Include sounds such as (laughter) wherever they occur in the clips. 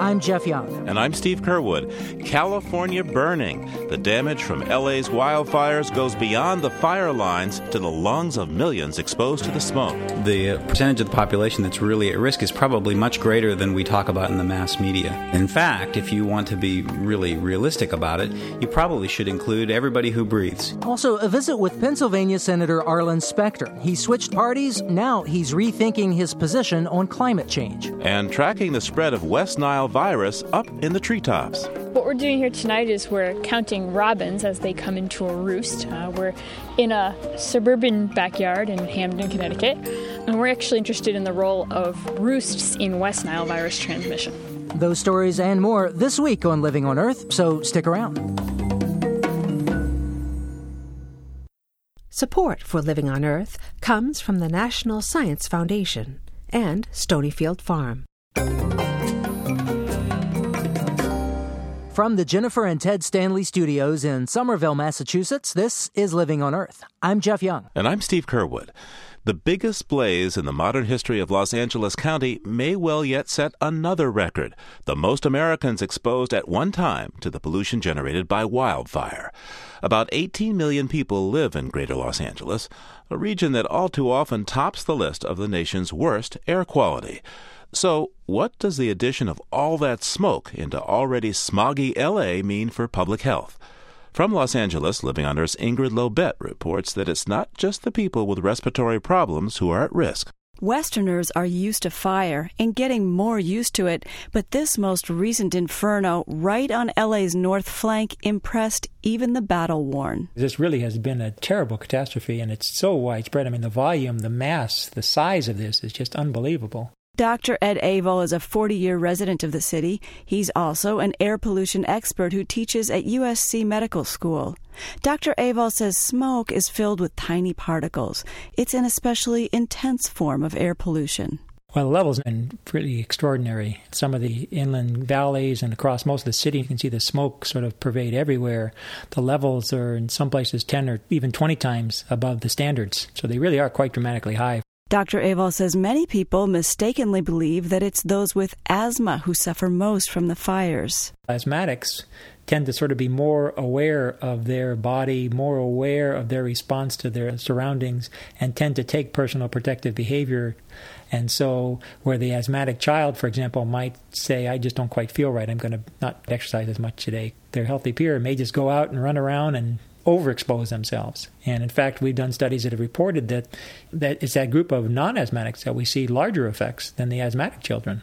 I'm Jeff Young. And I'm Steve Curwood. California burning. The damage from LA's wildfires goes beyond the fire lines to the lungs of millions exposed to the smoke. The percentage of the population that's really at risk is probably much greater than we talk about in the mass media. In fact, if you want to be really realistic about it, you probably should include everybody who breathes. Also, a visit with Pennsylvania Senator Arlen Specter. He switched parties, now he's rethinking his position on climate change. And tracking the spread of West Nile virus up in the treetops. What we're doing here tonight is we're counting robins as they come into a roost. Uh, we're in a suburban backyard in Hamden, Connecticut, and we're actually interested in the role of roosts in West Nile virus transmission. Those stories and more this week on Living on Earth, so stick around. Support for Living on Earth comes from the National Science Foundation and Stonyfield Farm. From the Jennifer and Ted Stanley studios in Somerville, Massachusetts, this is Living on Earth. I'm Jeff Young. And I'm Steve Curwood. The biggest blaze in the modern history of Los Angeles County may well yet set another record the most Americans exposed at one time to the pollution generated by wildfire. About 18 million people live in Greater Los Angeles, a region that all too often tops the list of the nation's worst air quality. So, what does the addition of all that smoke into already smoggy LA mean for public health? From Los Angeles, Living on Earth's Ingrid Lobet reports that it's not just the people with respiratory problems who are at risk. Westerners are used to fire and getting more used to it, but this most recent inferno right on LA's north flank impressed even the battle worn. This really has been a terrible catastrophe, and it's so widespread. I mean, the volume, the mass, the size of this is just unbelievable. Dr. Ed Avol is a 40 year resident of the city. He's also an air pollution expert who teaches at USC Medical School. Dr. Avol says smoke is filled with tiny particles. It's an especially intense form of air pollution. Well, the levels have been pretty extraordinary. Some of the inland valleys and across most of the city, you can see the smoke sort of pervade everywhere. The levels are in some places 10 or even 20 times above the standards. So they really are quite dramatically high. Dr. Avol says many people mistakenly believe that it's those with asthma who suffer most from the fires. Asthmatics tend to sort of be more aware of their body, more aware of their response to their surroundings, and tend to take personal protective behavior. And so, where the asthmatic child, for example, might say, I just don't quite feel right, I'm going to not exercise as much today, their healthy peer may just go out and run around and overexpose themselves. And in fact, we've done studies that have reported that, that it's that group of non asthmatics that we see larger effects than the asthmatic children.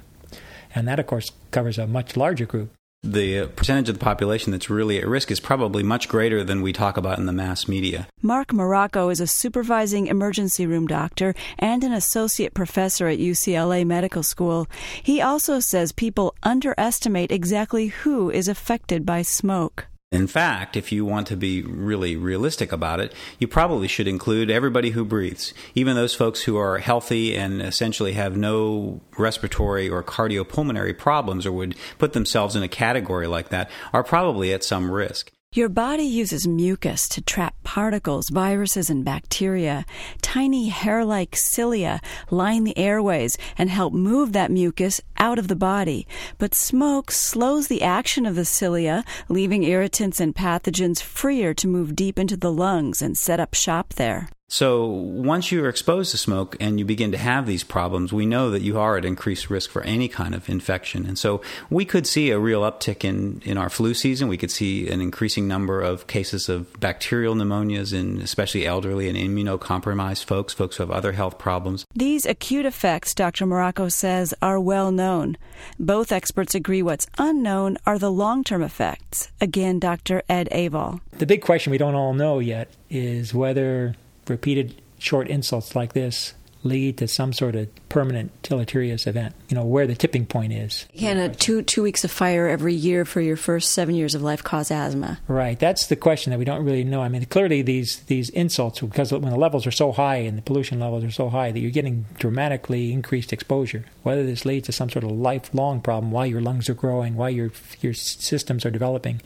And that, of course, covers a much larger group. The percentage of the population that's really at risk is probably much greater than we talk about in the mass media. Mark Morocco is a supervising emergency room doctor and an associate professor at UCLA Medical School. He also says people underestimate exactly who is affected by smoke. In fact, if you want to be really realistic about it, you probably should include everybody who breathes, even those folks who are healthy and essentially have no respiratory or cardiopulmonary problems or would put themselves in a category like that are probably at some risk. Your body uses mucus to trap particles, viruses, and bacteria. Tiny hair like cilia line the airways and help move that mucus out of the body. But smoke slows the action of the cilia, leaving irritants and pathogens freer to move deep into the lungs and set up shop there. So, once you are exposed to smoke and you begin to have these problems, we know that you are at increased risk for any kind of infection. And so, we could see a real uptick in, in our flu season. We could see an increasing number of cases of bacterial pneumonias in especially elderly and immunocompromised folks, folks who have other health problems. These acute effects, Dr. Morocco says, are well known. Both experts agree what's unknown are the long term effects. Again, Dr. Ed Avol. The big question we don't all know yet is whether repeated short insults like this lead to some sort of permanent deleterious event. You know where the tipping point is. Can a two two weeks of fire every year for your first seven years of life cause asthma? Right. That's the question that we don't really know. I mean, clearly these these insults because when the levels are so high and the pollution levels are so high that you're getting dramatically increased exposure. Whether this leads to some sort of lifelong problem while your lungs are growing, while your your systems are developing,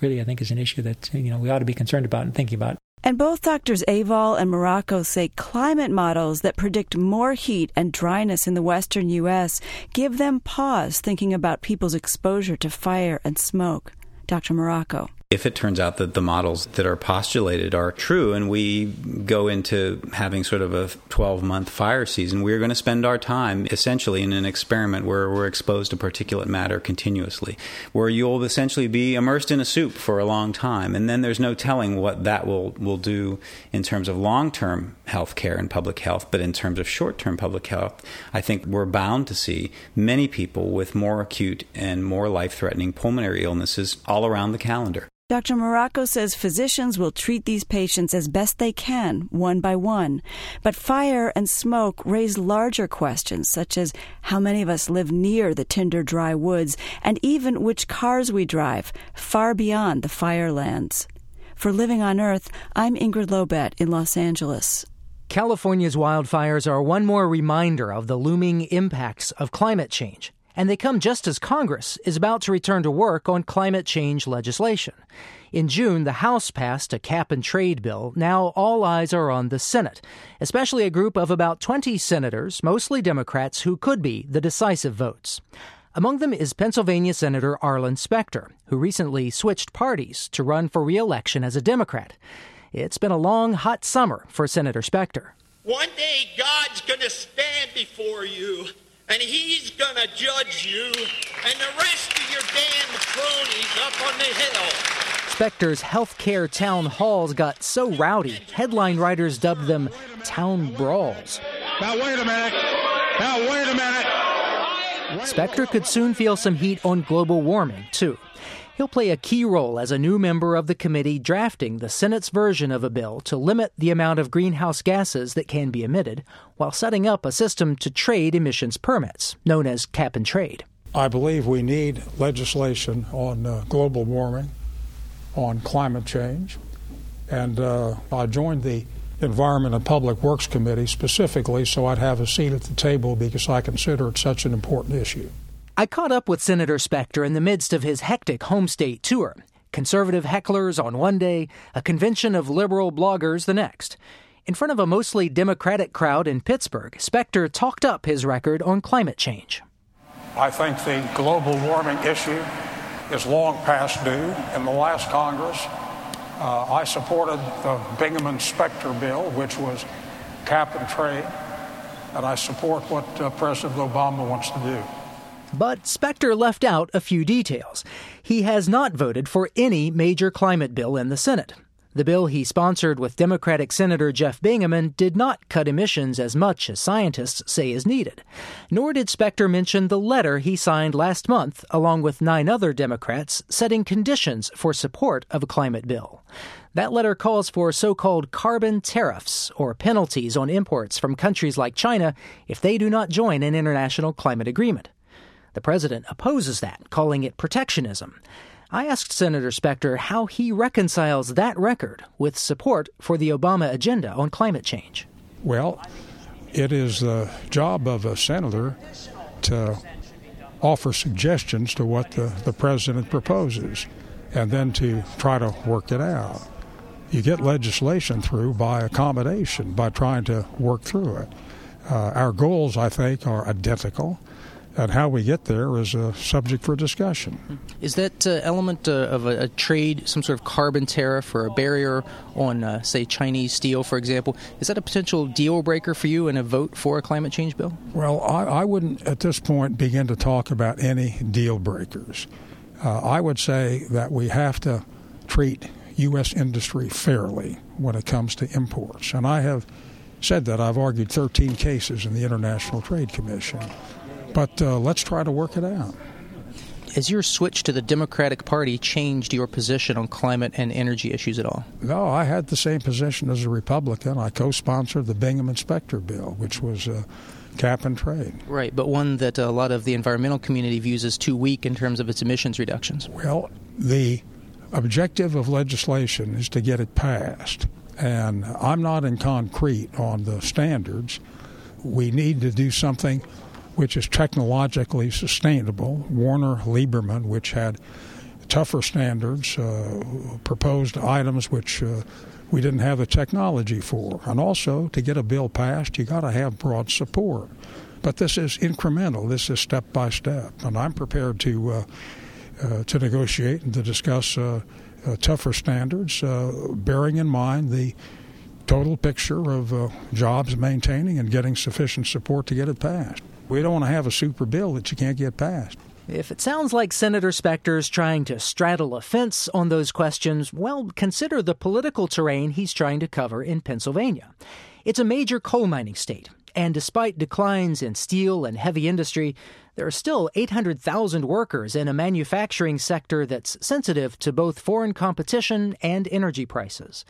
really I think is an issue that you know we ought to be concerned about and thinking about. And both Doctors Avol and Morocco say climate models that predict more heat and dryness in the western U.S. give them pause thinking about people's exposure to fire and smoke. Dr. Morocco if it turns out that the models that are postulated are true and we go into having sort of a 12 month fire season, we're going to spend our time essentially in an experiment where we're exposed to particulate matter continuously, where you'll essentially be immersed in a soup for a long time. And then there's no telling what that will, will do in terms of long term health care and public health. But in terms of short term public health, I think we're bound to see many people with more acute and more life threatening pulmonary illnesses all around the calendar. Dr. Morocco says physicians will treat these patients as best they can, one by one. But fire and smoke raise larger questions, such as how many of us live near the tinder dry woods, and even which cars we drive, far beyond the firelands. For Living on Earth, I'm Ingrid Lobet in Los Angeles. California's wildfires are one more reminder of the looming impacts of climate change and they come just as Congress is about to return to work on climate change legislation. In June, the House passed a cap and trade bill. Now all eyes are on the Senate, especially a group of about 20 senators, mostly Democrats, who could be the decisive votes. Among them is Pennsylvania Senator Arlen Specter, who recently switched parties to run for re-election as a Democrat. It's been a long, hot summer for Senator Specter. One day God's going to stand before you and he's gonna judge you and the rest of your damn cronies up on the hill. Specter's healthcare town halls got so rowdy, headline writers dubbed them town brawls. Now, wait a minute. Now, wait a minute. Specter could soon feel some heat on global warming, too. He'll play a key role as a new member of the committee drafting the Senate's version of a bill to limit the amount of greenhouse gases that can be emitted while setting up a system to trade emissions permits, known as cap and trade. I believe we need legislation on uh, global warming, on climate change, and uh, I joined the Environment and Public Works Committee specifically so I'd have a seat at the table because I consider it such an important issue. I caught up with Senator Specter in the midst of his hectic home state tour. Conservative hecklers on one day, a convention of liberal bloggers the next. In front of a mostly Democratic crowd in Pittsburgh, Specter talked up his record on climate change. I think the global warming issue is long past due. In the last Congress, uh, I supported the Bingaman Specter bill, which was cap and trade, and I support what uh, President Obama wants to do. But Specter left out a few details. He has not voted for any major climate bill in the Senate. The bill he sponsored with Democratic Senator Jeff Bingaman did not cut emissions as much as scientists say is needed. Nor did Specter mention the letter he signed last month, along with nine other Democrats, setting conditions for support of a climate bill. That letter calls for so called carbon tariffs, or penalties on imports from countries like China if they do not join an international climate agreement. The president opposes that, calling it protectionism. I asked Senator Specter how he reconciles that record with support for the Obama agenda on climate change. Well, it is the job of a senator to offer suggestions to what the, the president proposes and then to try to work it out. You get legislation through by accommodation, by trying to work through it. Uh, our goals, I think, are identical and how we get there is a subject for discussion. Is that uh, element uh, of a, a, trade, some sort of carbon tariff or a barrier on, uh, say, Chinese steel, for example, is that a potential deal breaker for you in a vote for a climate change bill? Well, I, I wouldn't at this point begin to talk about any deal breakers. Uh, I would say that we have to treat U.S. industry fairly when it comes to imports. And I have said that. I've argued 13 cases in the International Trade Commission but uh, let's try to work it out. Has your switch to the Democratic Party changed your position on climate and energy issues at all? No, I had the same position as a Republican. I co sponsored the Bingaman Specter bill, which was uh, cap and trade. Right, but one that a lot of the environmental community views as too weak in terms of its emissions reductions. Well, the objective of legislation is to get it passed. And I'm not in concrete on the standards. We need to do something which is technologically sustainable. Warner Lieberman, which had tougher standards, uh, proposed items which uh, we didn't have the technology for. And also, to get a bill passed, you got to have broad support. But this is incremental. This is step by step, and I'm prepared to uh, uh to negotiate and to discuss uh, uh, tougher standards, bearing in mind the total picture of jobs maintaining and getting sufficient support to get it passed. We don't want to have a super bill that you can't get passed. If it sounds like Senator Specter's trying to straddle a fence on those questions, well, consider the political terrain he's trying to cover in Pennsylvania. It's a major coal mining state, and despite declines in steel and heavy industry, there are still 800,000 workers in a manufacturing sector that's sensitive to both foreign competition and energy prices.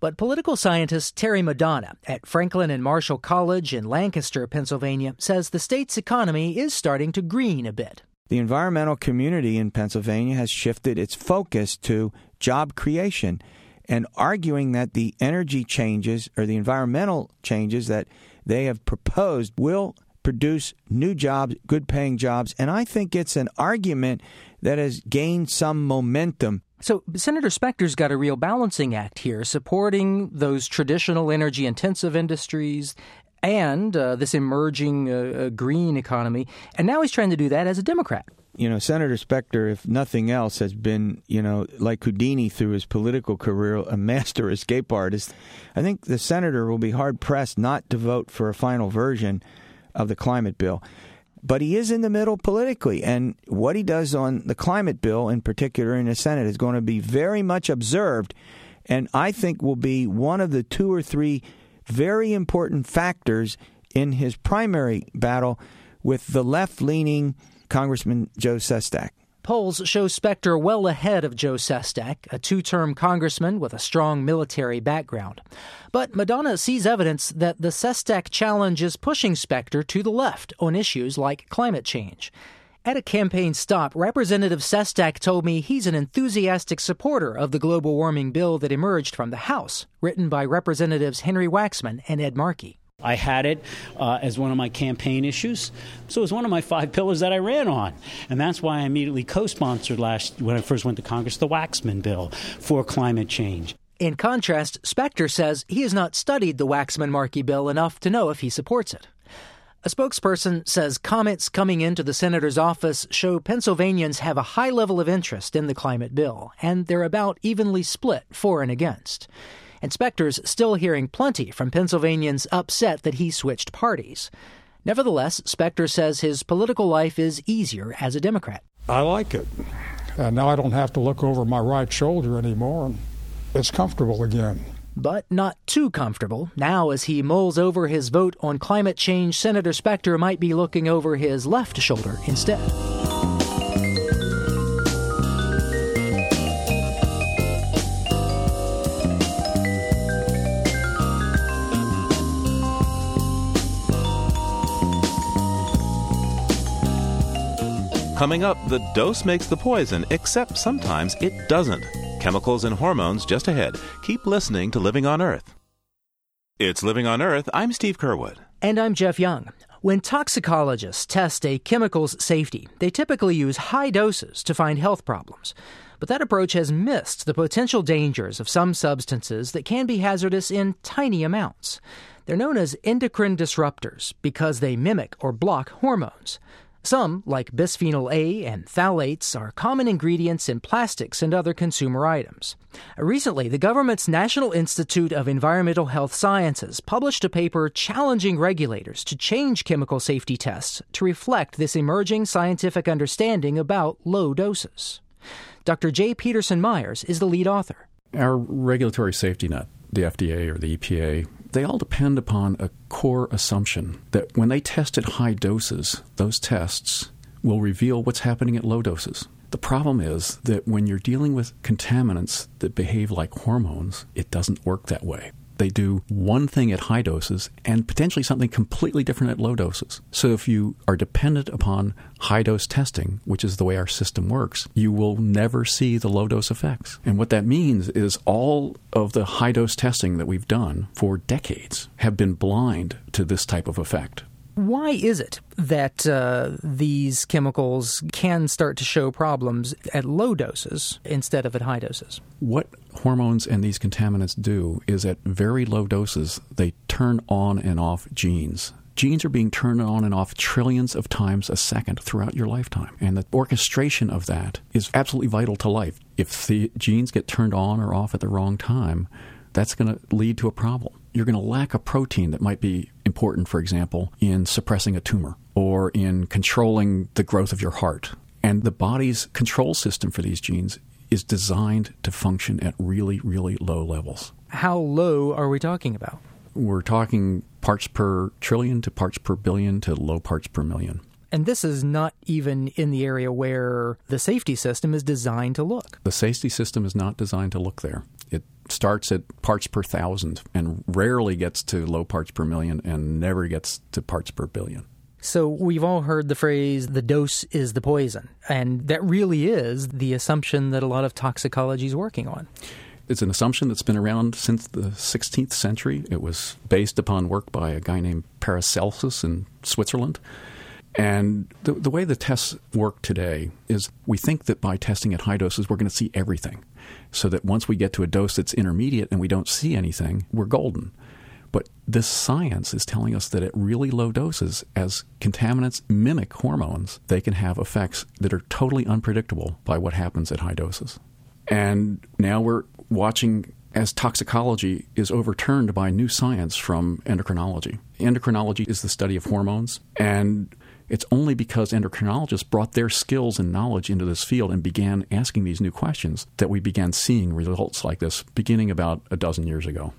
But political scientist Terry Madonna at Franklin and Marshall College in Lancaster, Pennsylvania, says the state's economy is starting to green a bit. The environmental community in Pennsylvania has shifted its focus to job creation and arguing that the energy changes or the environmental changes that they have proposed will produce new jobs, good paying jobs. And I think it's an argument that has gained some momentum so Senator Specter's got a real balancing act here, supporting those traditional energy intensive industries and uh, this emerging uh, uh, green economy. And now he's trying to do that as a Democrat. You know, Senator Specter, if nothing else, has been, you know, like Houdini through his political career, a master escape artist. I think the senator will be hard pressed not to vote for a final version of the climate bill but he is in the middle politically. And what he does on the climate bill, in particular in the Senate, is going to be very much observed. And I think will be one of the two or three very important factors in his primary battle with the left leaning Congressman Joe Sestak. Polls show Specter well ahead of Joe Sestak, a two term congressman with a strong military background. But Madonna sees evidence that the Sestak challenge is pushing Specter to the left on issues like climate change. At a campaign stop, Representative Sestak told me he's an enthusiastic supporter of the global warming bill that emerged from the House, written by Representatives Henry Waxman and Ed Markey. I had it uh, as one of my campaign issues, so it was one of my five pillars that I ran on, and that's why I immediately co-sponsored last when I first went to Congress the Waxman bill for climate change. In contrast, Specter says he has not studied the Waxman Markey bill enough to know if he supports it. A spokesperson says comments coming into the senator's office show Pennsylvanians have a high level of interest in the climate bill, and they're about evenly split for and against. Inspectors still hearing plenty from Pennsylvanians upset that he switched parties. Nevertheless, Specter says his political life is easier as a Democrat. I like it. And now I don't have to look over my right shoulder anymore, and it's comfortable again. But not too comfortable. Now, as he mulls over his vote on climate change, Senator Specter might be looking over his left shoulder instead. Coming up, the dose makes the poison, except sometimes it doesn't. Chemicals and hormones just ahead. Keep listening to Living on Earth. It's Living on Earth. I'm Steve Curwood. And I'm Jeff Young. When toxicologists test a chemical's safety, they typically use high doses to find health problems. But that approach has missed the potential dangers of some substances that can be hazardous in tiny amounts. They're known as endocrine disruptors because they mimic or block hormones. Some, like bisphenol A and phthalates, are common ingredients in plastics and other consumer items. Recently, the government's National Institute of Environmental Health Sciences published a paper challenging regulators to change chemical safety tests to reflect this emerging scientific understanding about low doses. Dr. J. Peterson Myers is the lead author. Our regulatory safety net, the FDA or the EPA, they all depend upon a core assumption that when they test at high doses, those tests will reveal what's happening at low doses. The problem is that when you're dealing with contaminants that behave like hormones, it doesn't work that way. They do one thing at high doses and potentially something completely different at low doses. So if you are dependent upon high dose testing, which is the way our system works, you will never see the low dose effects. And what that means is all of the high dose testing that we've done for decades have been blind to this type of effect. Why is it that uh, these chemicals can start to show problems at low doses instead of at high doses? What hormones and these contaminants do is at very low doses, they turn on and off genes. Genes are being turned on and off trillions of times a second throughout your lifetime. And the orchestration of that is absolutely vital to life. If the genes get turned on or off at the wrong time, that's going to lead to a problem. You're going to lack a protein that might be important, for example, in suppressing a tumor or in controlling the growth of your heart. And the body's control system for these genes is designed to function at really, really low levels. How low are we talking about? We're talking parts per trillion to parts per billion to low parts per million. And this is not even in the area where the safety system is designed to look. The safety system is not designed to look there. It starts at parts per thousand and rarely gets to low parts per million and never gets to parts per billion. So we've all heard the phrase the dose is the poison, and that really is the assumption that a lot of toxicology is working on. It's an assumption that's been around since the 16th century. It was based upon work by a guy named Paracelsus in Switzerland. And the, the way the tests work today is we think that by testing at high doses, we're going to see everything. So that once we get to a dose that's intermediate and we don't see anything, we're golden. But this science is telling us that at really low doses, as contaminants mimic hormones, they can have effects that are totally unpredictable by what happens at high doses. And now we're watching as toxicology is overturned by new science from endocrinology. Endocrinology is the study of hormones, and it's only because endocrinologists brought their skills and knowledge into this field and began asking these new questions that we began seeing results like this beginning about a dozen years ago.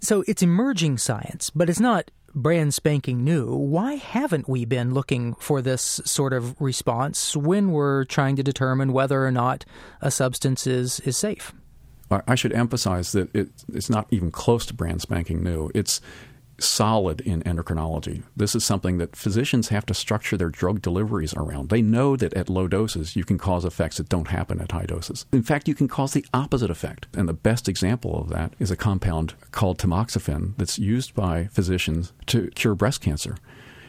So it's emerging science, but it's not brand spanking new. Why haven't we been looking for this sort of response when we're trying to determine whether or not a substance is, is safe? I should emphasize that it, it's not even close to brand spanking new. It's solid in endocrinology. This is something that physicians have to structure their drug deliveries around. They know that at low doses you can cause effects that don't happen at high doses. In fact, you can cause the opposite effect. And the best example of that is a compound called tamoxifen that's used by physicians to cure breast cancer.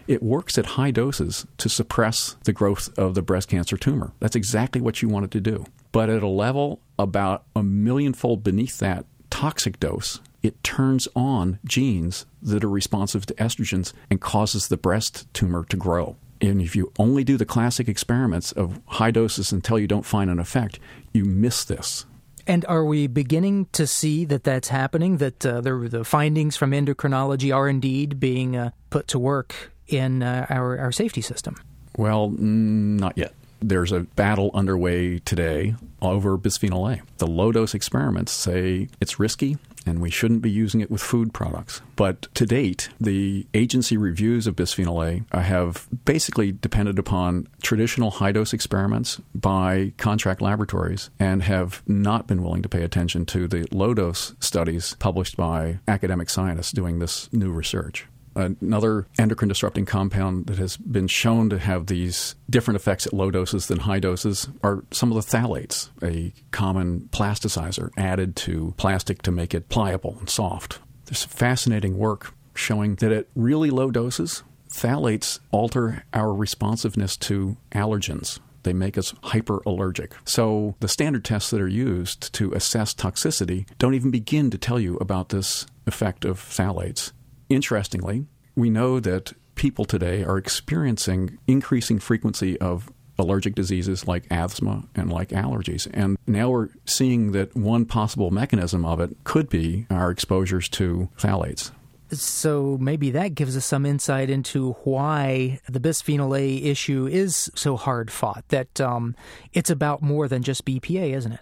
It works at high doses to suppress the growth of the breast cancer tumor. That's exactly what you want it to do. But at a level about a millionfold beneath that toxic dose, it turns on genes that are responsive to estrogens and causes the breast tumor to grow. And if you only do the classic experiments of high doses until you don't find an effect, you miss this. And are we beginning to see that that's happening? That uh, the, the, findings from endocrinology are indeed being uh, put to work in uh, our, our safety system? Well, not yet there's a battle underway today over bisphenol A. The low dose experiments say it's risky and we shouldn't be using it with food products. But to date, the agency reviews of bisphenol A uh, have basically depended upon traditional high dose experiments by contract laboratories and have not been willing to pay attention to the low dose studies published by academic scientists doing this new research. Another endocrine disrupting compound that has been shown to have these different effects at low doses than high doses are some of the phthalates, a common plasticizer added to plastic to make it pliable and soft. There's fascinating work showing that at really low doses, phthalates alter our responsiveness to allergens. They make us hyperallergic. So the standard tests that are used to assess toxicity don't even begin to tell you about this effect of phthalates. Interestingly, we know that people today are experiencing increasing frequency of allergic diseases like asthma and like allergies. And now we're seeing that one possible mechanism of it could be our exposures to phthalates. So maybe that gives us some insight into why the bisphenol A issue is so hard fought. That um, it's about more than just BPA, isn't it?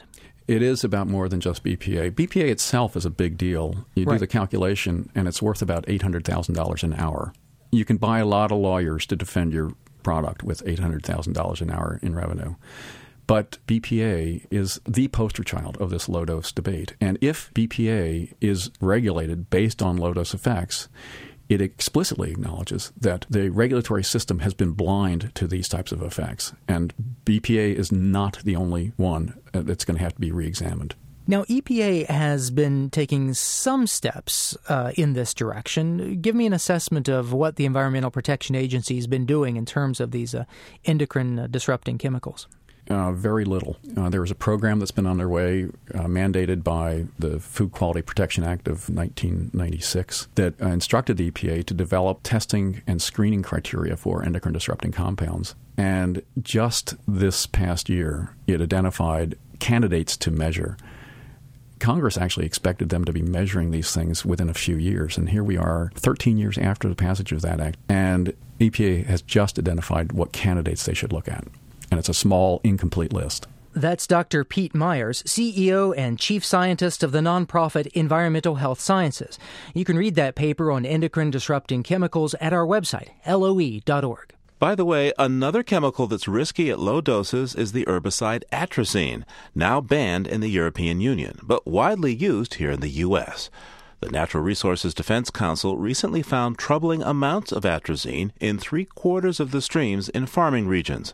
It is about more than just BPA. BPA itself is a big deal. You right. do the calculation, and it's worth about $800,000 an hour. You can buy a lot of lawyers to defend your product with $800,000 an hour in revenue. But BPA is the poster child of this low dose debate. And if BPA is regulated based on low dose effects, it explicitly acknowledges that the regulatory system has been blind to these types of effects. And BPA is not the only one uh, that's going to have to be re examined. Now, EPA has been taking some steps uh, in this direction. Give me an assessment of what the Environmental Protection Agency has been doing in terms of these uh, endocrine uh, disrupting chemicals. Uh, very little. Uh, there was a program that's been underway, uh, mandated by the Food Quality Protection Act of 1996, that uh, instructed the EPA to develop testing and screening criteria for endocrine disrupting compounds. And just this past year, it identified candidates to measure. Congress actually expected them to be measuring these things within a few years. And here we are 13 years after the passage of that act. And EPA has just identified what candidates they should look at. And it's a small, incomplete list. That's Dr. Pete Myers, CEO and Chief Scientist of the nonprofit Environmental Health Sciences. You can read that paper on endocrine disrupting chemicals at our website, loe.org. By the way, another chemical that's risky at low doses is the herbicide atrazine, now banned in the European Union, but widely used here in the U.S. The Natural Resources Defense Council recently found troubling amounts of atrazine in three quarters of the streams in farming regions.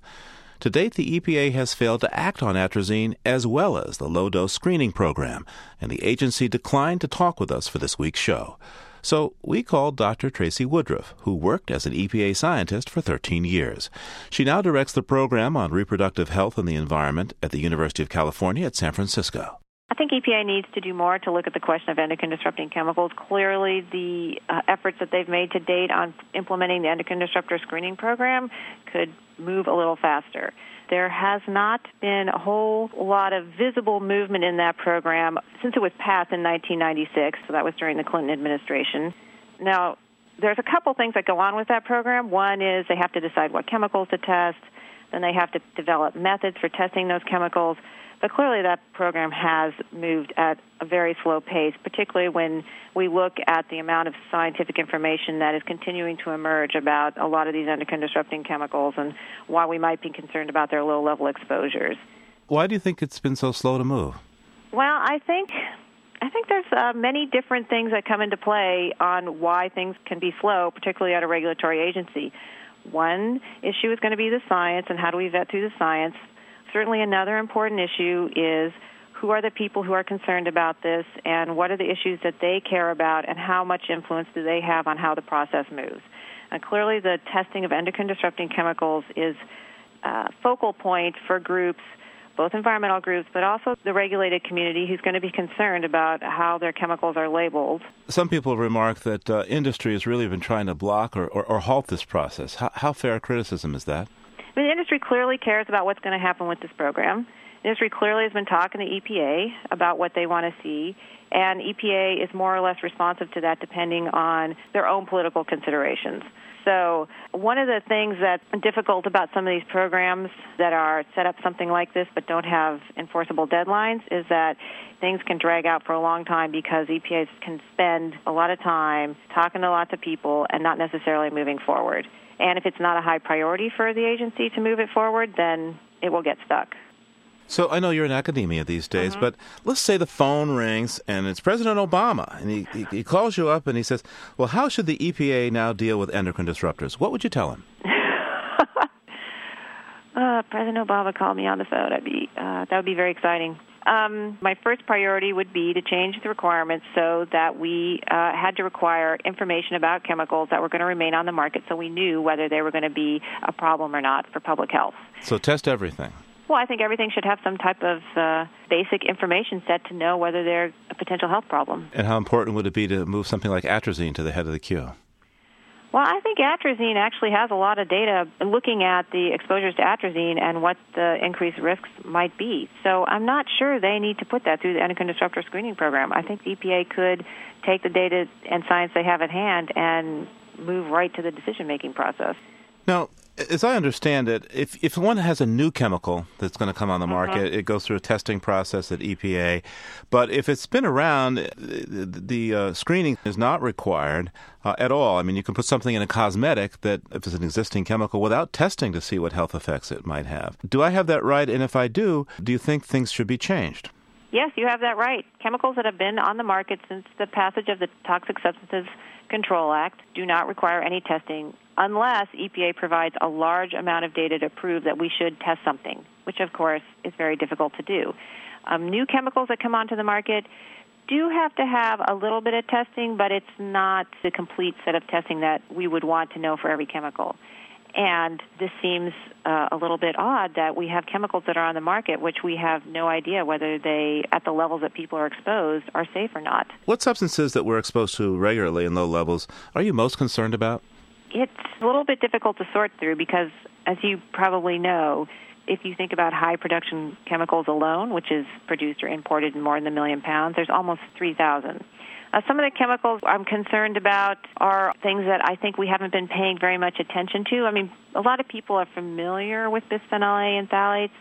To date, the EPA has failed to act on atrazine as well as the low dose screening program, and the agency declined to talk with us for this week's show. So we called Dr. Tracy Woodruff, who worked as an EPA scientist for 13 years. She now directs the program on reproductive health and the environment at the University of California at San Francisco. I think EPA needs to do more to look at the question of endocrine disrupting chemicals. Clearly, the uh, efforts that they've made to date on implementing the endocrine disruptor screening program could move a little faster. There has not been a whole lot of visible movement in that program since it was passed in 1996, so that was during the Clinton administration. Now, there's a couple things that go on with that program. One is they have to decide what chemicals to test, then they have to develop methods for testing those chemicals. But clearly, that program has moved at a very slow pace, particularly when we look at the amount of scientific information that is continuing to emerge about a lot of these endocrine disrupting chemicals and why we might be concerned about their low level exposures. Why do you think it's been so slow to move? Well, I think I think there's uh, many different things that come into play on why things can be slow, particularly at a regulatory agency. One issue is going to be the science and how do we vet through the science. Certainly, another important issue is who are the people who are concerned about this and what are the issues that they care about and how much influence do they have on how the process moves. And clearly, the testing of endocrine disrupting chemicals is a focal point for groups, both environmental groups, but also the regulated community who's going to be concerned about how their chemicals are labeled. Some people remark that uh, industry has really been trying to block or, or, or halt this process. How, how fair a criticism is that? The industry clearly cares about what's going to happen with this program. The industry clearly has been talking to EPA about what they want to see, and EPA is more or less responsive to that depending on their own political considerations. So, one of the things that's difficult about some of these programs that are set up something like this but don't have enforceable deadlines is that things can drag out for a long time because EPA can spend a lot of time talking to lots of people and not necessarily moving forward. And if it's not a high priority for the agency to move it forward, then it will get stuck. So I know you're in academia these days, Mhm. but let's say the phone rings and it's President Obama, and he, he, he calls you up and he says, "Well, how should the EPA now deal with endocrine disruptors?" What would you tell him? (laughs) Uh, President Obama called me on the phone. I'd be uh, that would be very exciting. Um, my first priority would be to change the requirements so that we uh, had to require information about chemicals that were going to remain on the market, so we knew whether they were going to be a problem or not for public health. So test everything. Well, I think everything should have some type of uh, basic information set to know whether they're a potential health problem. And how important would it be to move something like atrazine to the head of the queue? Well, I think atrazine actually has a lot of data looking at the exposures to atrazine and what the increased risks might be. So I'm not sure they need to put that through the endocrine disruptor screening program. I think the EPA could take the data and science they have at hand and move right to the decision making process. Now, As I understand it, if if one has a new chemical that's going to come on the market, Mhm. it goes through a testing process at EPA. But if it's been around, the, the uh, screening is not required uh, at all. I mean, you can put something in a cosmetic that, if it's an existing chemical, without testing to see what health effects it might have. Do I have that right? And if I do, do you think things should be changed? Yes, you have that right. Chemicals that have been on the market since the passage of the Toxic Substances Control Act do not require any testing unless EPA provides a large amount of data to prove that we should test something, which of course is very difficult to do. Um, new chemicals that come onto the market do have to have a little bit of testing, but it's not the complete set of testing that we would want to know for every chemical. And this seems uh, a little bit odd that we have chemicals that are on the market which we have no idea whether they, at the levels that people are exposed, are safe or not. What substances that we're exposed to regularly in low levels are you most concerned about? It's a little bit difficult to sort through because, as you probably know, if you think about high production chemicals alone, which is produced or imported in more than a million pounds, there's almost 3,000. Uh, some of the chemicals I'm concerned about are things that I think we haven't been paying very much attention to. I mean, a lot of people are familiar with bisphenol A and phthalates.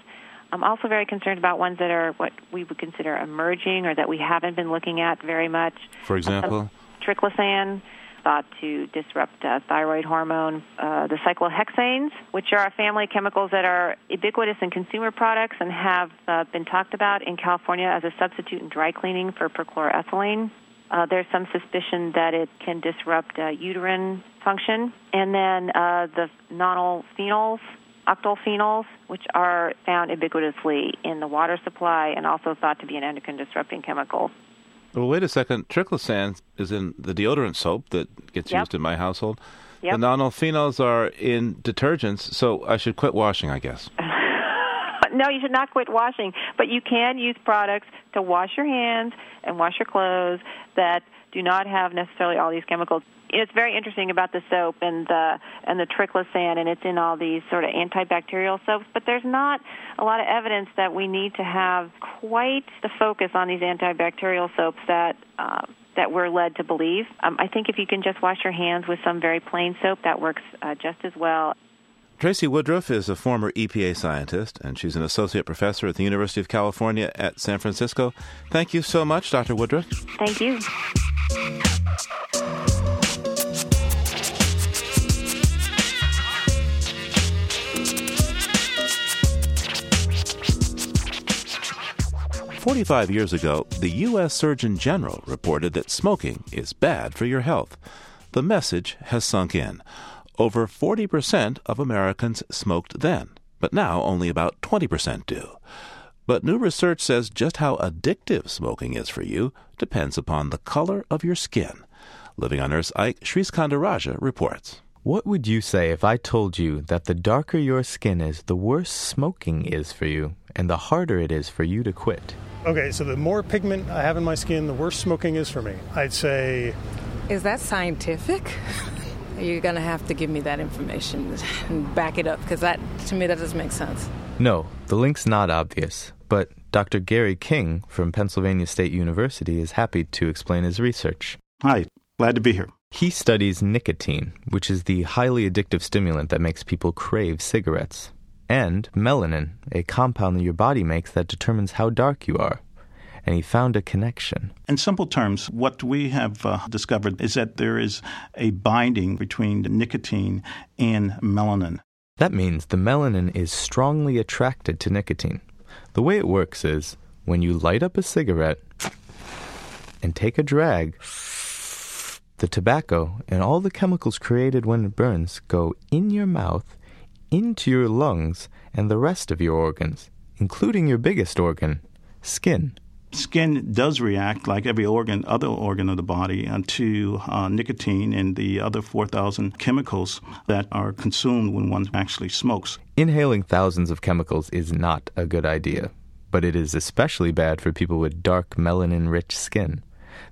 I'm also very concerned about ones that are what we would consider emerging or that we haven't been looking at very much. For example? Triclosan, thought to disrupt uh, thyroid hormone. Uh, the cyclosiloxanes, which are a family of chemicals that are ubiquitous in consumer products and have uh, been talked about in California as a substitute in dry cleaning for perchloroethylene. Uh, there's some suspicion that it can disrupt uh, uterine function. And then uh, the nonylphenols, phenols, octylphenols, which are found ubiquitously in the water supply and also thought to be an endocrine disrupting chemical. Well, wait a second. Triclosan is in the deodorant soap that gets Yep. used in my household. Yep. The nonylphenols are in detergents, so I should quit washing, I guess. (laughs) no, you should not quit washing, but you can use products to wash your hands and wash your clothes that do not have necessarily all these chemicals. It's very interesting about the soap and the and the triclosan, and it's in all these sort of antibacterial soaps. But there's not a lot of evidence that we need to have quite the focus on these antibacterial soaps that uh, that we're led to believe. Um, I think if you can just wash your hands with some very plain soap, that works uh, just as well. Tracy Woodruff is a former EPA scientist, and she's an associate professor at the University of California at San Francisco. Thank you so much, Dr. Woodruff. Thank you. Forty-five years ago, the U.S. Surgeon General reported that smoking is bad for your health. The message has sunk in. Over 40% of Americans smoked then, but now only about 20% do. But new research says just how addictive smoking is for you depends upon the color of your skin. Living on Earth's Ike Sriskandarajah reports. What would you say if I told you that the darker your skin is, the worse smoking is for you, and the harder it is for you to quit? Okay, so the more pigment I have in my skin, the worse smoking is for me. I'd say. Is that scientific? (laughs) You're going to have to give me that information and back it up because that, to me, that doesn't make sense. No, the link's not obvious, but Dr. Gary King from Pennsylvania State University is happy to explain his research. Hi, glad to be here. He studies nicotine, which is the highly addictive stimulant that makes people crave cigarettes, and melanin, a compound that your body makes that determines how dark you are. And he found a connection. In simple terms, what we have uh, discovered is that there is a binding between nicotine and melanin. That means the melanin is strongly attracted to nicotine. The way it works is when you light up a cigarette and take a drag, the tobacco and all the chemicals created when it burns go in your mouth, into your lungs, and the rest of your organs, including your biggest organ, skin. Skin does react, like every organ, other organ of the body, uh, to uh, nicotine and the other 4,000 chemicals that are consumed when one actually smokes. Inhaling thousands of chemicals is not a good idea, but it is especially bad for people with dark melanin rich skin.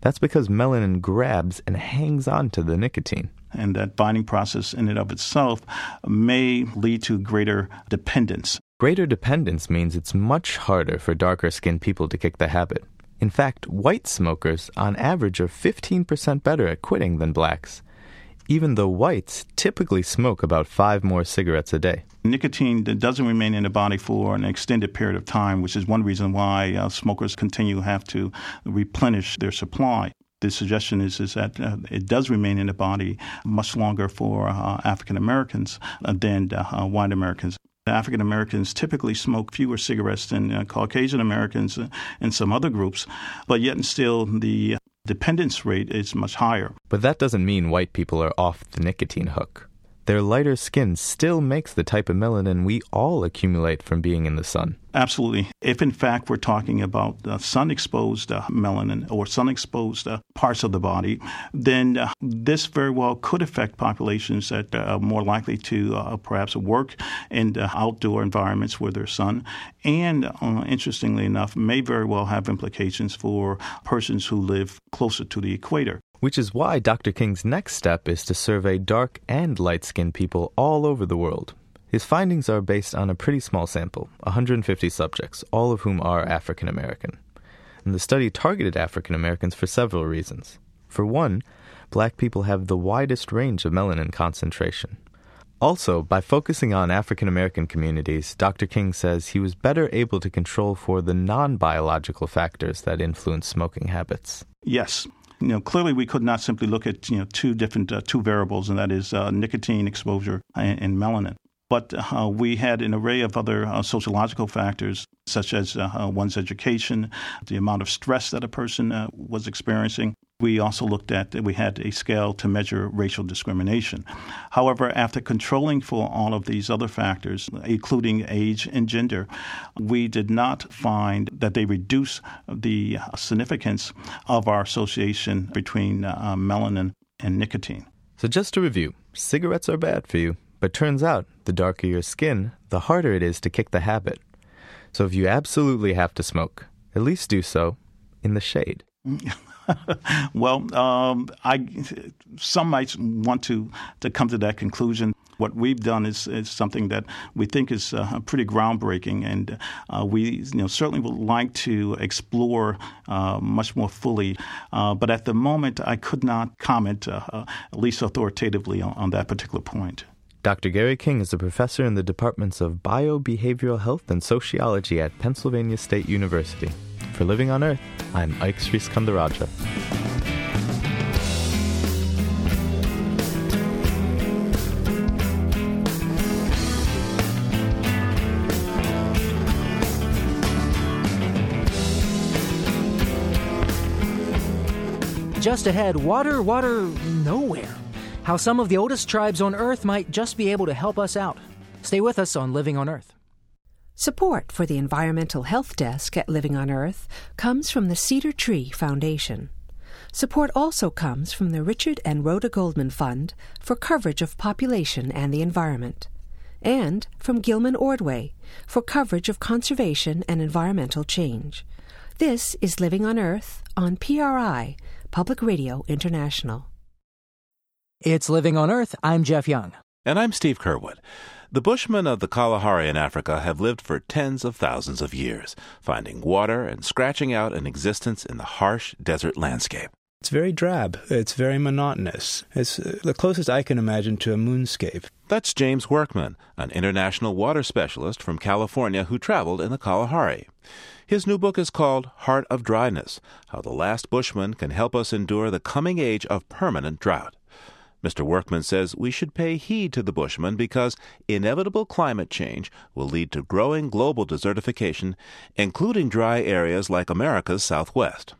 That's because melanin grabs and hangs on to the nicotine. And that binding process in and of itself may lead to greater dependence. Greater dependence means it's much harder for darker skinned people to kick the habit. In fact, white smokers, on average, are 15% better at quitting than blacks. even though whites typically smoke about five more cigarettes a day. Nicotine doesn't remain in the body for an extended period of time, which is one reason why uh, smokers continue to have to replenish their supply the suggestion is is that uh, it does remain in the body much longer for uh, African Americans than uh, white Americans. African Americans typically smoke fewer cigarettes than uh, Caucasian Americans and some other groups, but yet and still the dependence rate is much higher. But that doesn't mean white people are off the nicotine hook. Their lighter skin still makes the type of melanin we all accumulate from being in the sun. Absolutely. If in fact we're talking about uh, sun exposed uh, melanin or sun exposed uh, parts of the body, then uh, this very well could affect populations that are more likely to uh, perhaps work in outdoor environments where there's sun. And uh, interestingly enough, may very well have implications for persons who live closer to the equator. Which is why Dr. King's next step is to survey dark and light skinned people all over the world. His findings are based on a pretty small sample 150 subjects, all of whom are African American. And the study targeted African Americans for several reasons. For one, black people have the widest range of melanin concentration. Also, by focusing on African American communities, Dr. King says he was better able to control for the non biological factors that influence smoking habits. Yes, you know, clearly we could not simply look at you know two different uh, two variables, and that is uh, nicotine exposure and, and melanin. But uh, we had an array of other uh, sociological factors, such as uh, one's education, the amount of stress that a person uh, was experiencing, we also looked at, we had a scale to measure racial discrimination. However, after controlling for all of these other factors, including age and gender, we did not find that they reduce the significance of our association between uh, melanin and nicotine. So, just to review cigarettes are bad for you, but turns out the darker your skin, the harder it is to kick the habit. So, if you absolutely have to smoke, at least do so in the shade. (laughs) (laughs) well, um, I some might want to to come to that conclusion. What we've done is, is something that we think is uh, pretty groundbreaking, and uh, we you know, certainly would like to explore uh, much more fully. Uh, but at the moment, I could not comment, uh, uh, at least authoritatively, on, on that particular point. Dr. Gary King is a professor in the departments of biobehavioral health and sociology at Pennsylvania State University. For Living on Earth, I'm Ike Sriskandarajah. Just ahead, water, water, nowhere. How some of the oldest tribes on Earth might just be able to help us out. Stay with us on Living on Earth. Support for the Environmental Health Desk at Living on Earth comes from the Cedar Tree Foundation. Support also comes from the Richard and Rhoda Goldman Fund for coverage of population and the environment, and from Gilman Ordway for coverage of conservation and environmental change. This is Living on Earth on PRI, Public Radio International. It's Living on Earth. I'm Jeff Young. And I'm Steve Curwood. The Bushmen of the Kalahari in Africa have lived for tens of thousands of years, finding water and scratching out an existence in the harsh desert landscape. It's very drab. It's very monotonous. It's uh, the closest I can imagine to a moonscape. That's James Workman, an international water specialist from California who traveled in the Kalahari. His new book is called Heart of Dryness How the Last Bushman Can Help Us Endure the Coming Age of Permanent Drought. Mr. Workman says we should pay heed to the Bushmen because inevitable climate change will lead to growing global desertification, including dry areas like America's Southwest.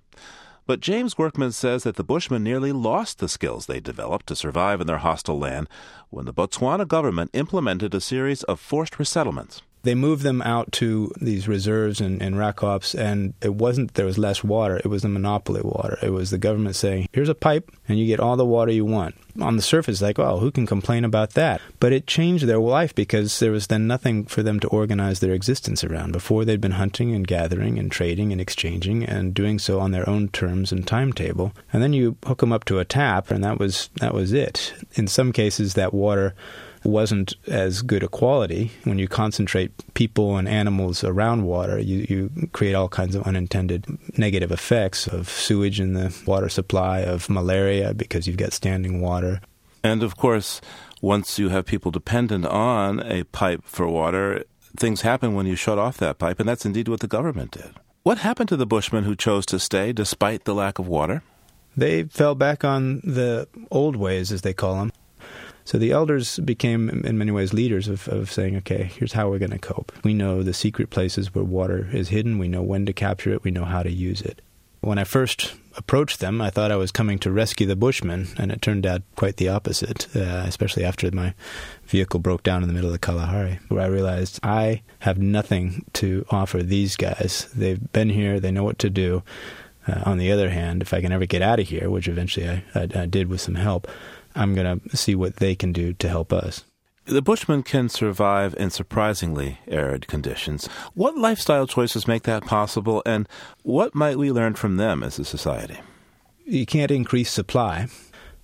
But James Workman says that the Bushmen nearly lost the skills they developed to survive in their hostile land when the Botswana government implemented a series of forced resettlements they moved them out to these reserves and, and rakops, and it wasn't there was less water. It was the monopoly water. It was the government saying, "Here's a pipe, and you get all the water you want." On the surface, like, "Oh, who can complain about that?" But it changed their life because there was then nothing for them to organize their existence around. Before they'd been hunting and gathering and trading and exchanging and doing so on their own terms and timetable. And then you hook them up to a tap, and that was that was it. In some cases, that water wasn't as good a quality. When you concentrate people and animals around water, you, you create all kinds of unintended negative effects of sewage in the water supply, of malaria because you've got standing water. And of course, once you have people dependent on a pipe for water, things happen when you shut off that pipe, and that's indeed what the government did. What happened to the Bushmen who chose to stay despite the lack of water? They fell back on the old ways, as they call them. So the elders became, in many ways, leaders of, of saying, okay, here's how we're going to cope. We know the secret places where water is hidden. We know when to capture it. We know how to use it. When I first approached them, I thought I was coming to rescue the Bushmen, and it turned out quite the opposite, uh, especially after my vehicle broke down in the middle of the Kalahari, where I realized I have nothing to offer these guys. They've been here, they know what to do. Uh, on the other hand, if I can ever get out of here, which eventually I, I, I did with some help, I'm going to see what they can do to help us. The Bushmen can survive in surprisingly arid conditions. What lifestyle choices make that possible, and what might we learn from them as a society? You can't increase supply.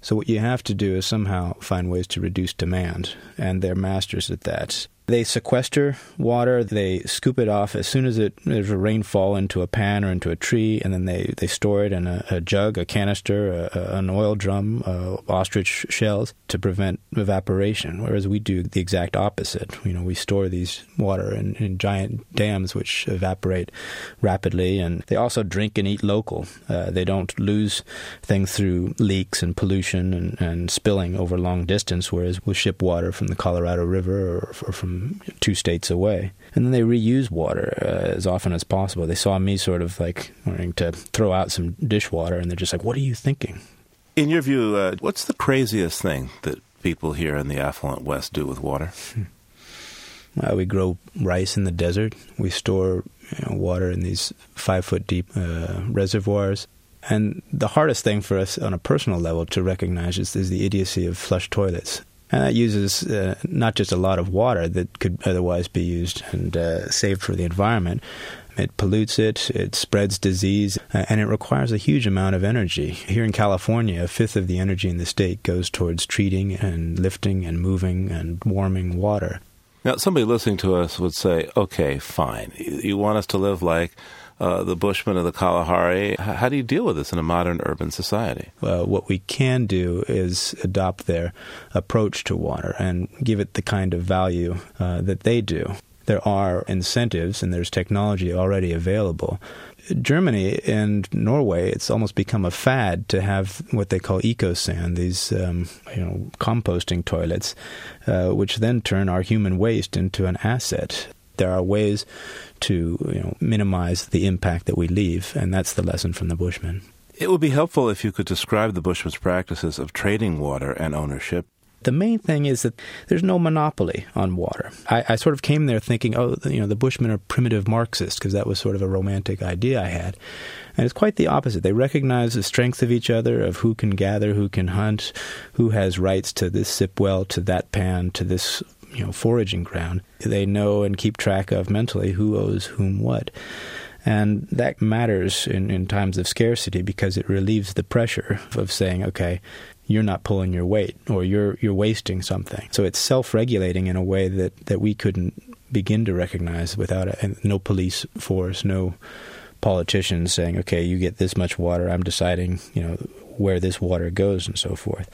So, what you have to do is somehow find ways to reduce demand, and they're masters at that. They sequester water. They scoop it off as soon as it, there's a rainfall into a pan or into a tree, and then they, they store it in a, a jug, a canister, a, a, an oil drum, uh, ostrich shells to prevent evaporation. Whereas we do the exact opposite. You know, we store these water in, in giant dams which evaporate rapidly, and they also drink and eat local. Uh, they don't lose things through leaks and pollution and, and spilling over long distance. Whereas we ship water from the Colorado River or, or from two states away. And then they reuse water uh, as often as possible. They saw me sort of like wanting to throw out some dishwater, and they're just like, What are you thinking? In your view, uh, what's the craziest thing that people here in the affluent West do with water? Hmm. Uh, we grow rice in the desert. We store you know, water in these five foot deep uh, reservoirs. And the hardest thing for us on a personal level to recognize is, is the idiocy of flush toilets. And that uses uh, not just a lot of water that could otherwise be used and uh, saved for the environment. It pollutes it, it spreads disease, uh, and it requires a huge amount of energy. Here in California, a fifth of the energy in the state goes towards treating and lifting and moving and warming water. Now, somebody listening to us would say, okay, fine. You want us to live like uh, the Bushmen of the Kalahari. How do you deal with this in a modern urban society? Well, what we can do is adopt their approach to water and give it the kind of value uh, that they do. There are incentives and there's technology already available. Germany and Norway, it's almost become a fad to have what they call EcoSan, these um, you know composting toilets, uh, which then turn our human waste into an asset. There are ways to you know, minimize the impact that we leave, and that's the lesson from the Bushmen. It would be helpful if you could describe the Bushmen's practices of trading water and ownership. The main thing is that there's no monopoly on water. I, I sort of came there thinking, oh, you know, the Bushmen are primitive Marxists because that was sort of a romantic idea I had. And it's quite the opposite. They recognize the strength of each other, of who can gather, who can hunt, who has rights to this sip well, to that pan, to this you know foraging ground. They know and keep track of mentally who owes whom what. And that matters in, in times of scarcity because it relieves the pressure of saying, okay, you're not pulling your weight or you're you're wasting something. So it's self-regulating in a way that, that we couldn't begin to recognize without a, no police force, no politicians saying, okay, you get this much water, I'm deciding, you know, where this water goes and so forth.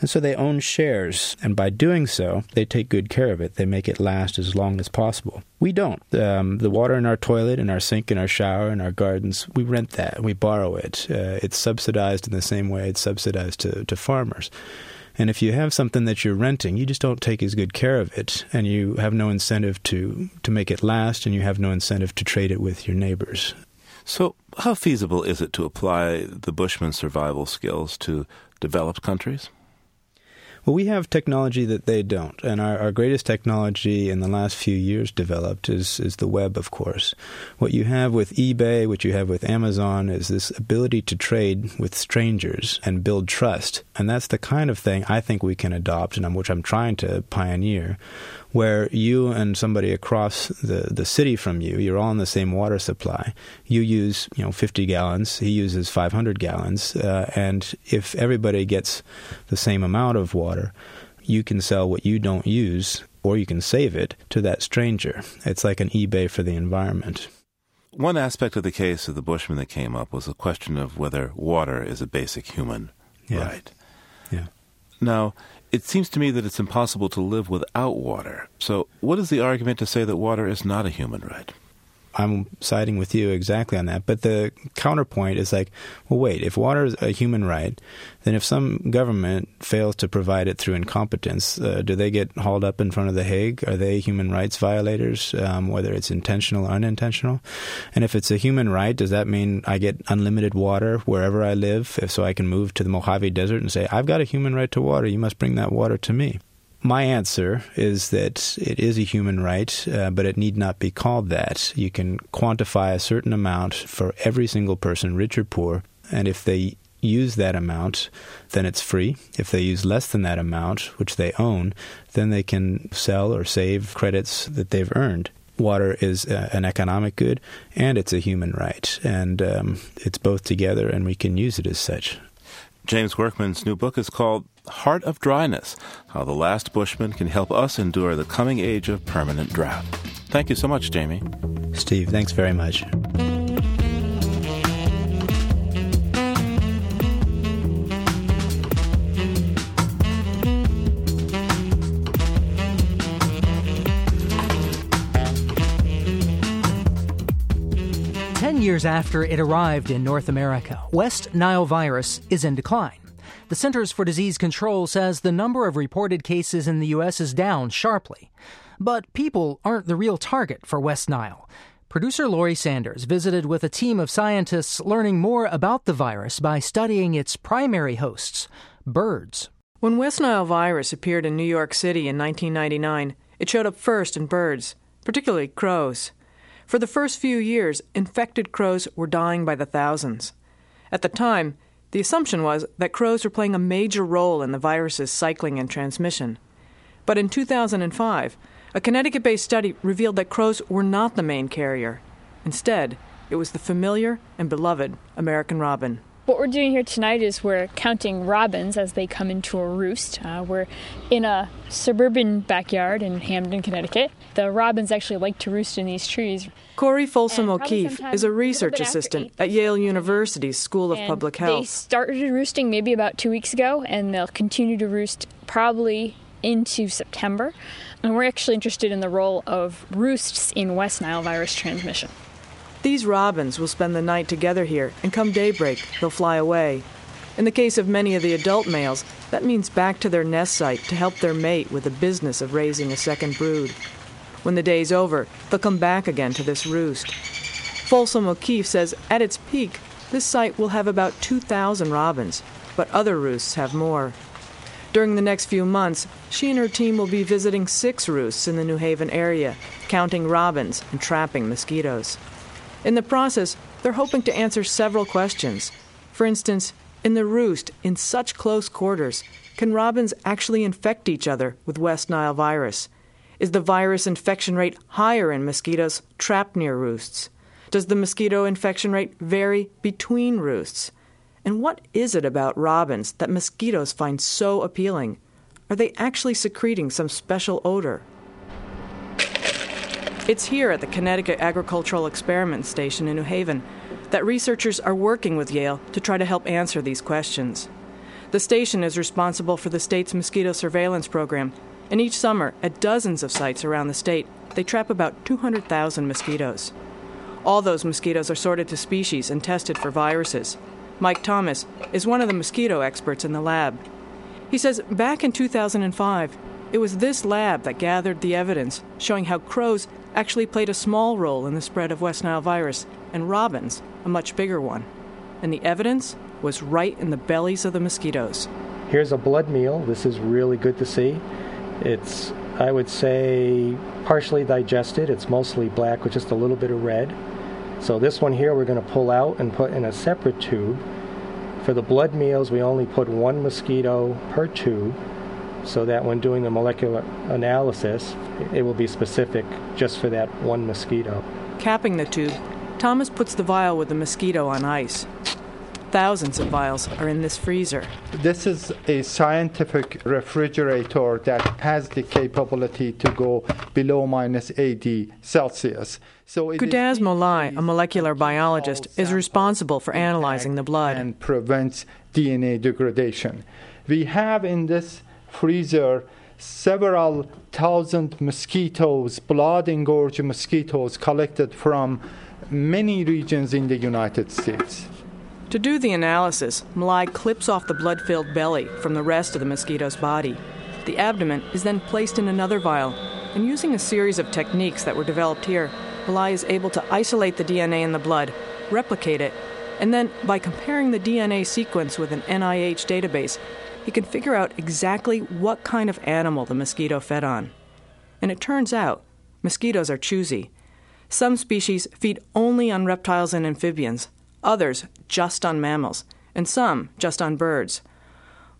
And so they own shares, and by doing so, they take good care of it. They make it last as long as possible. We don't. Um, the water in our toilet, in our sink, in our shower, in our gardens, we rent that. We borrow it. Uh, it's subsidized in the same way it's subsidized to, to farmers. And if you have something that you're renting, you just don't take as good care of it, and you have no incentive to, to make it last, and you have no incentive to trade it with your neighbors. So, how feasible is it to apply the Bushman survival skills to developed countries? Well, we have technology that they don't, and our, our greatest technology in the last few years developed is is the web, of course. What you have with eBay, what you have with Amazon, is this ability to trade with strangers and build trust, and that's the kind of thing I think we can adopt, and which I'm trying to pioneer where you and somebody across the, the city from you, you're all in the same water supply. You use, you know, 50 gallons, he uses 500 gallons, uh, and if everybody gets the same amount of water, you can sell what you don't use or you can save it to that stranger. It's like an eBay for the environment. One aspect of the case of the Bushmen that came up was the question of whether water is a basic human yeah. right. Yeah. Now, it seems to me that it's impossible to live without water. So, what is the argument to say that water is not a human right? I'm siding with you exactly on that. But the counterpoint is like, well, wait, if water is a human right, then if some government fails to provide it through incompetence, uh, do they get hauled up in front of the Hague? Are they human rights violators, um, whether it's intentional or unintentional? And if it's a human right, does that mean I get unlimited water wherever I live, if so I can move to the Mojave Desert and say, I've got a human right to water, you must bring that water to me? My answer is that it is a human right, uh, but it need not be called that. You can quantify a certain amount for every single person, rich or poor, and if they use that amount, then it's free. If they use less than that amount, which they own, then they can sell or save credits that they've earned. Water is uh, an economic good and it's a human right, and um, it's both together, and we can use it as such. James Workman's new book is called Heart of Dryness How the Last Bushman Can Help Us Endure the Coming Age of Permanent Drought. Thank you so much, Jamie. Steve, thanks very much. Ten years after it arrived in North America, West Nile virus is in decline. The Centers for Disease Control says the number of reported cases in the U.S. is down sharply. But people aren't the real target for West Nile. Producer Laurie Sanders visited with a team of scientists learning more about the virus by studying its primary hosts, birds. When West Nile virus appeared in New York City in 1999, it showed up first in birds, particularly crows. For the first few years, infected crows were dying by the thousands. At the time, the assumption was that crows were playing a major role in the virus's cycling and transmission. But in 2005, a Connecticut based study revealed that crows were not the main carrier. Instead, it was the familiar and beloved American robin. What we're doing here tonight is we're counting robins as they come into a roost. Uh, we're in a suburban backyard in Hamden, Connecticut. The robins actually like to roost in these trees. Corey Folsom O'Keefe is a research assistant at Yale University's School of And Public Health. They started roosting maybe about two weeks ago, and they'll continue to roost probably into September. And we're actually interested in the role of roosts in West Nile virus transmission. These robins will spend the night together here, and come daybreak, they'll fly away. In the case of many of the adult males, that means back to their nest site to help their mate with the business of raising a second brood. When the day's over, they'll come back again to this roost. Folsom O'Keefe says at its peak, this site will have about 2,000 robins, but other roosts have more. During the next few months, she and her team will be visiting six roosts in the New Haven area, counting robins and trapping mosquitoes. In the process, they're hoping to answer several questions. For instance, in the roost, in such close quarters, can robins actually infect each other with West Nile virus? Is the virus infection rate higher in mosquitoes trapped near roosts? Does the mosquito infection rate vary between roosts? And what is it about robins that mosquitoes find so appealing? Are they actually secreting some special odor? It's here at the Connecticut Agricultural Experiment Station in New Haven that researchers are working with Yale to try to help answer these questions. The station is responsible for the state's mosquito surveillance program, and each summer, at dozens of sites around the state, they trap about 200,000 mosquitoes. All those mosquitoes are sorted to species and tested for viruses. Mike Thomas is one of the mosquito experts in the lab. He says back in 2005, it was this lab that gathered the evidence showing how crows actually played a small role in the spread of West Nile virus, and robins a much bigger one. And the evidence was right in the bellies of the mosquitoes. Here's a blood meal. This is really good to see. It's, I would say, partially digested. It's mostly black with just a little bit of red. So this one here we're going to pull out and put in a separate tube. For the blood meals, we only put one mosquito per tube so that when doing the molecular analysis, it will be specific just for that one mosquito. Capping the tube, Thomas puts the vial with the mosquito on ice. Thousands of vials are in this freezer. This is a scientific refrigerator that has the capability to go below minus 80 Celsius. So Goudarz Molaei, a molecular biologist, is responsible for analyzing the blood. and prevents DNA degradation. We have in this freezer several thousand mosquitoes, blood engorged mosquitoes collected from many regions in the United States. To do the analysis, Molaei clips off the blood filled belly from the rest of the mosquito's body. The abdomen is then placed in another vial, and using a series of techniques that were developed here, Molaei is able to isolate the DNA in the blood, replicate it, and then, by comparing the DNA sequence with an NIH database, he can figure out exactly what kind of animal the mosquito fed on. And it turns out, mosquitoes are choosy. Some species feed only on reptiles and amphibians, others just on mammals, and some just on birds.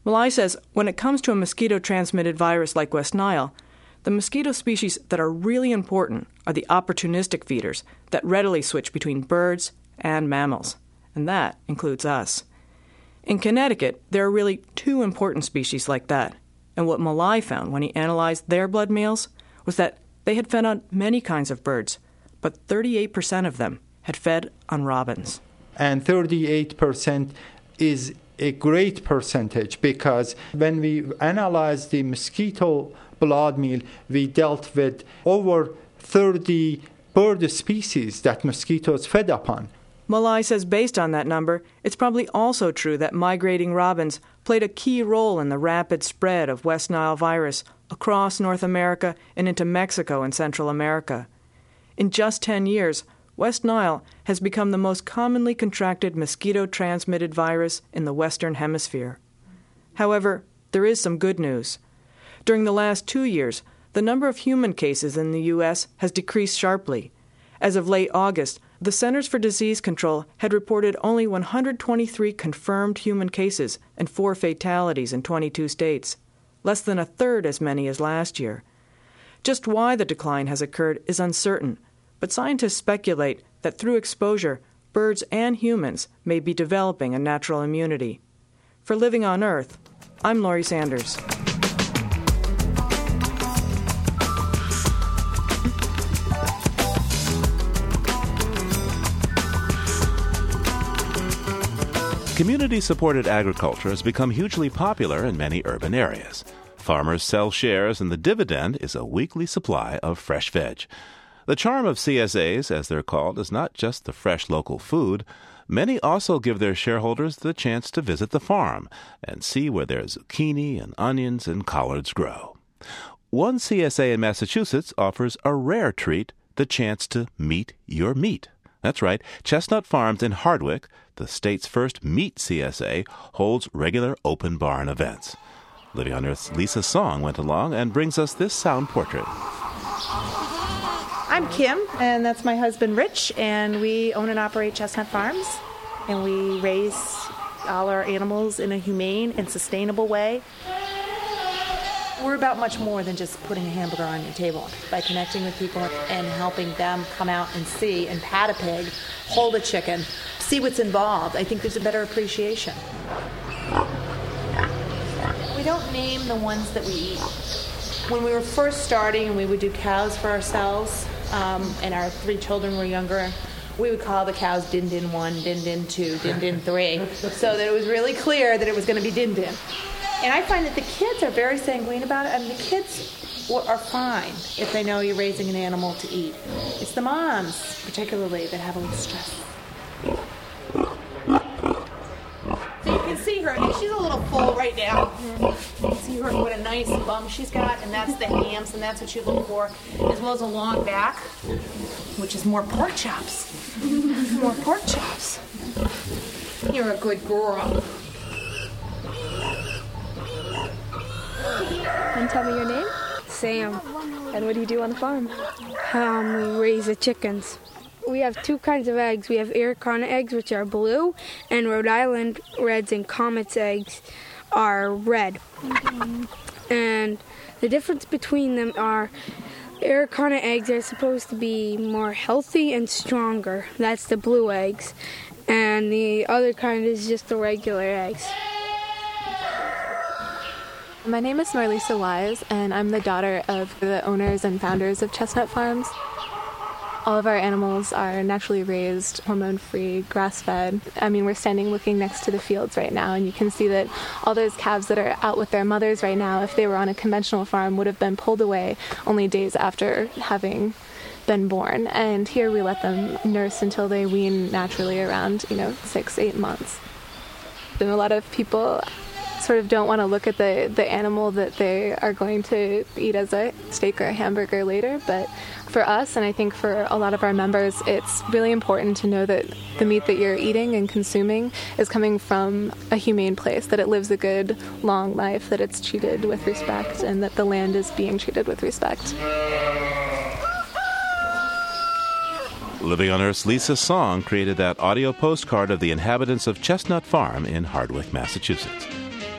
Molaei says when it comes to a mosquito transmitted virus like West Nile, the mosquito species that are really important are the opportunistic feeders that readily switch between birds and mammals, and that includes us. In Connecticut, there are really two important species like that, and what Molaei found when he analyzed their blood meals was that they had fed on many kinds of birds, but 38% of them had fed on robins. And 38% is a great percentage because when we analyzed the mosquito blood meal, we dealt with over 30 bird species that mosquitoes fed upon. Molaei says based on that number, it's probably also true that migrating robins played a key role in the rapid spread of West Nile virus across North America and into Mexico and Central America. In just 10 years, West Nile has become the most commonly contracted mosquito transmitted virus in the Western Hemisphere. However, there is some good news. During the last two years, the number of human cases in the U.S. has decreased sharply. As of late August, the Centers for Disease Control had reported only 123 confirmed human cases and four fatalities in 22 states, less than a third as many as last year. Just why the decline has occurred is uncertain, but scientists speculate that through exposure, birds and humans may be developing a natural immunity. For Living on Earth, I'm Laurie Sanders. Community supported agriculture has become hugely popular in many urban areas. Farmers sell shares, and the dividend is a weekly supply of fresh veg. The charm of CSAs, as they're called, is not just the fresh local food. Many also give their shareholders the chance to visit the farm and see where their zucchini and onions and collards grow. One CSA in Massachusetts offers a rare treat the chance to meet your meat. That's right, Chestnut Farms in Hardwick, the state's first meat CSA, holds regular open barn events. Living on Earth's Lisa Song went along and brings us this sound portrait. I'm Kim, and that's my husband Rich, and we own and operate Chestnut Farms, and we raise all our animals in a humane and sustainable way. We're about much more than just putting a hamburger on your table. By connecting with people and helping them come out and see and pat a pig, hold a chicken, see what's involved, I think there's a better appreciation. We don't name the ones that we eat. When we were first starting and we would do cows for ourselves, um, and our three children were younger, we would call the cows Din Din 1, Din Din 2, Din Din 3, so that it was really clear that it was going to be Din Din. And I find that the kids are very sanguine about it. I mean, the kids are fine if they know you're raising an animal to eat. It's the moms, particularly, that have a little stress. So you can see her. She's a little full right now. You See her what a nice bum she's got, and that's the hams, and that's what you look for, as well as a long back, which is more pork chops. (laughs) more pork chops. You're a good girl. And tell me your name? Sam. And what do you do on the farm? Um, we raise the chickens. We have two kinds of eggs. We have Araucana eggs, which are blue, and Rhode Island Reds and Comets eggs are red. And the difference between them are Araucana eggs are supposed to be more healthy and stronger. That's the blue eggs. And the other kind is just the regular eggs. My name is Norlisa Wise, and I'm the daughter of the owners and founders of Chestnut Farms. All of our animals are naturally raised, hormone free, grass fed. I mean, we're standing looking next to the fields right now, and you can see that all those calves that are out with their mothers right now, if they were on a conventional farm, would have been pulled away only days after having been born. And here we let them nurse until they wean naturally around, you know, six, eight months. And a lot of people sort of don't want to look at the, the animal that they are going to eat as a steak or a hamburger later. But for us, and I think for a lot of our members, it's really important to know that the meat that you're eating and consuming is coming from a humane place, that it lives a good, long life, that it's treated with respect, and that the land is being treated with respect. Living on Earth's Lisa Song created that audio postcard of the inhabitants of Chestnut Farm in Hardwick, Massachusetts.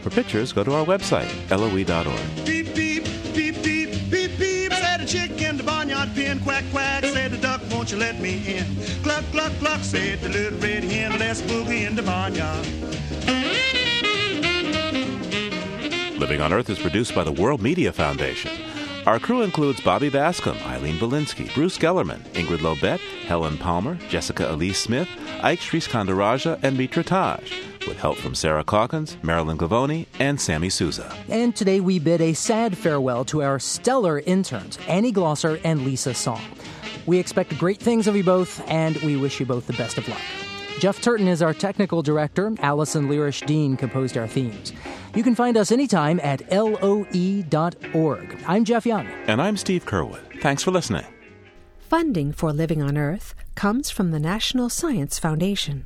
For pictures, go to our website, loe.org. Beep, beep, beep, beep, beep, beep, said the chicken, the barnyard pen, quack, quack, said the duck, won't you let me in? Cluck, cluck, cluck, said the little red hen, let's boogie in the barnyard. Living on Earth is produced by the World Media Foundation. Our crew includes Bobby Bascomb, Eileen Belinsky, Bruce Gellerman, Ingrid Lobet, Helen Palmer, Jessica Elise Smith, Ike Sriskandarajah, and Mitra Taj with help from Sarah Calkins, Marilyn Gavoni, and Sammy Souza. And today we bid a sad farewell to our stellar interns, Annie Glosser and Lisa Song. We expect great things of you both, and we wish you both the best of luck. Jeff Turton is our technical director. Allison Lirish Dean composed our themes. You can find us anytime at loe.org. I'm Jeff Young. And I'm Steve Curwood. Thanks for listening. Funding for Living on Earth comes from the National Science Foundation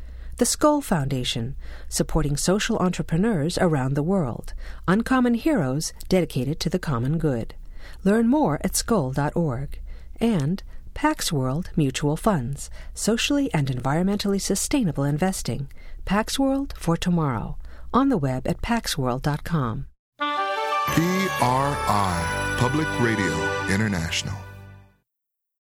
the Skoll Foundation, supporting social entrepreneurs around the world, uncommon heroes dedicated to the common good. Learn more at skoll.org. And Pax World Mutual Funds, socially and environmentally sustainable investing. Pax World for tomorrow. On the web at paxworld.com. PRI, Public Radio International.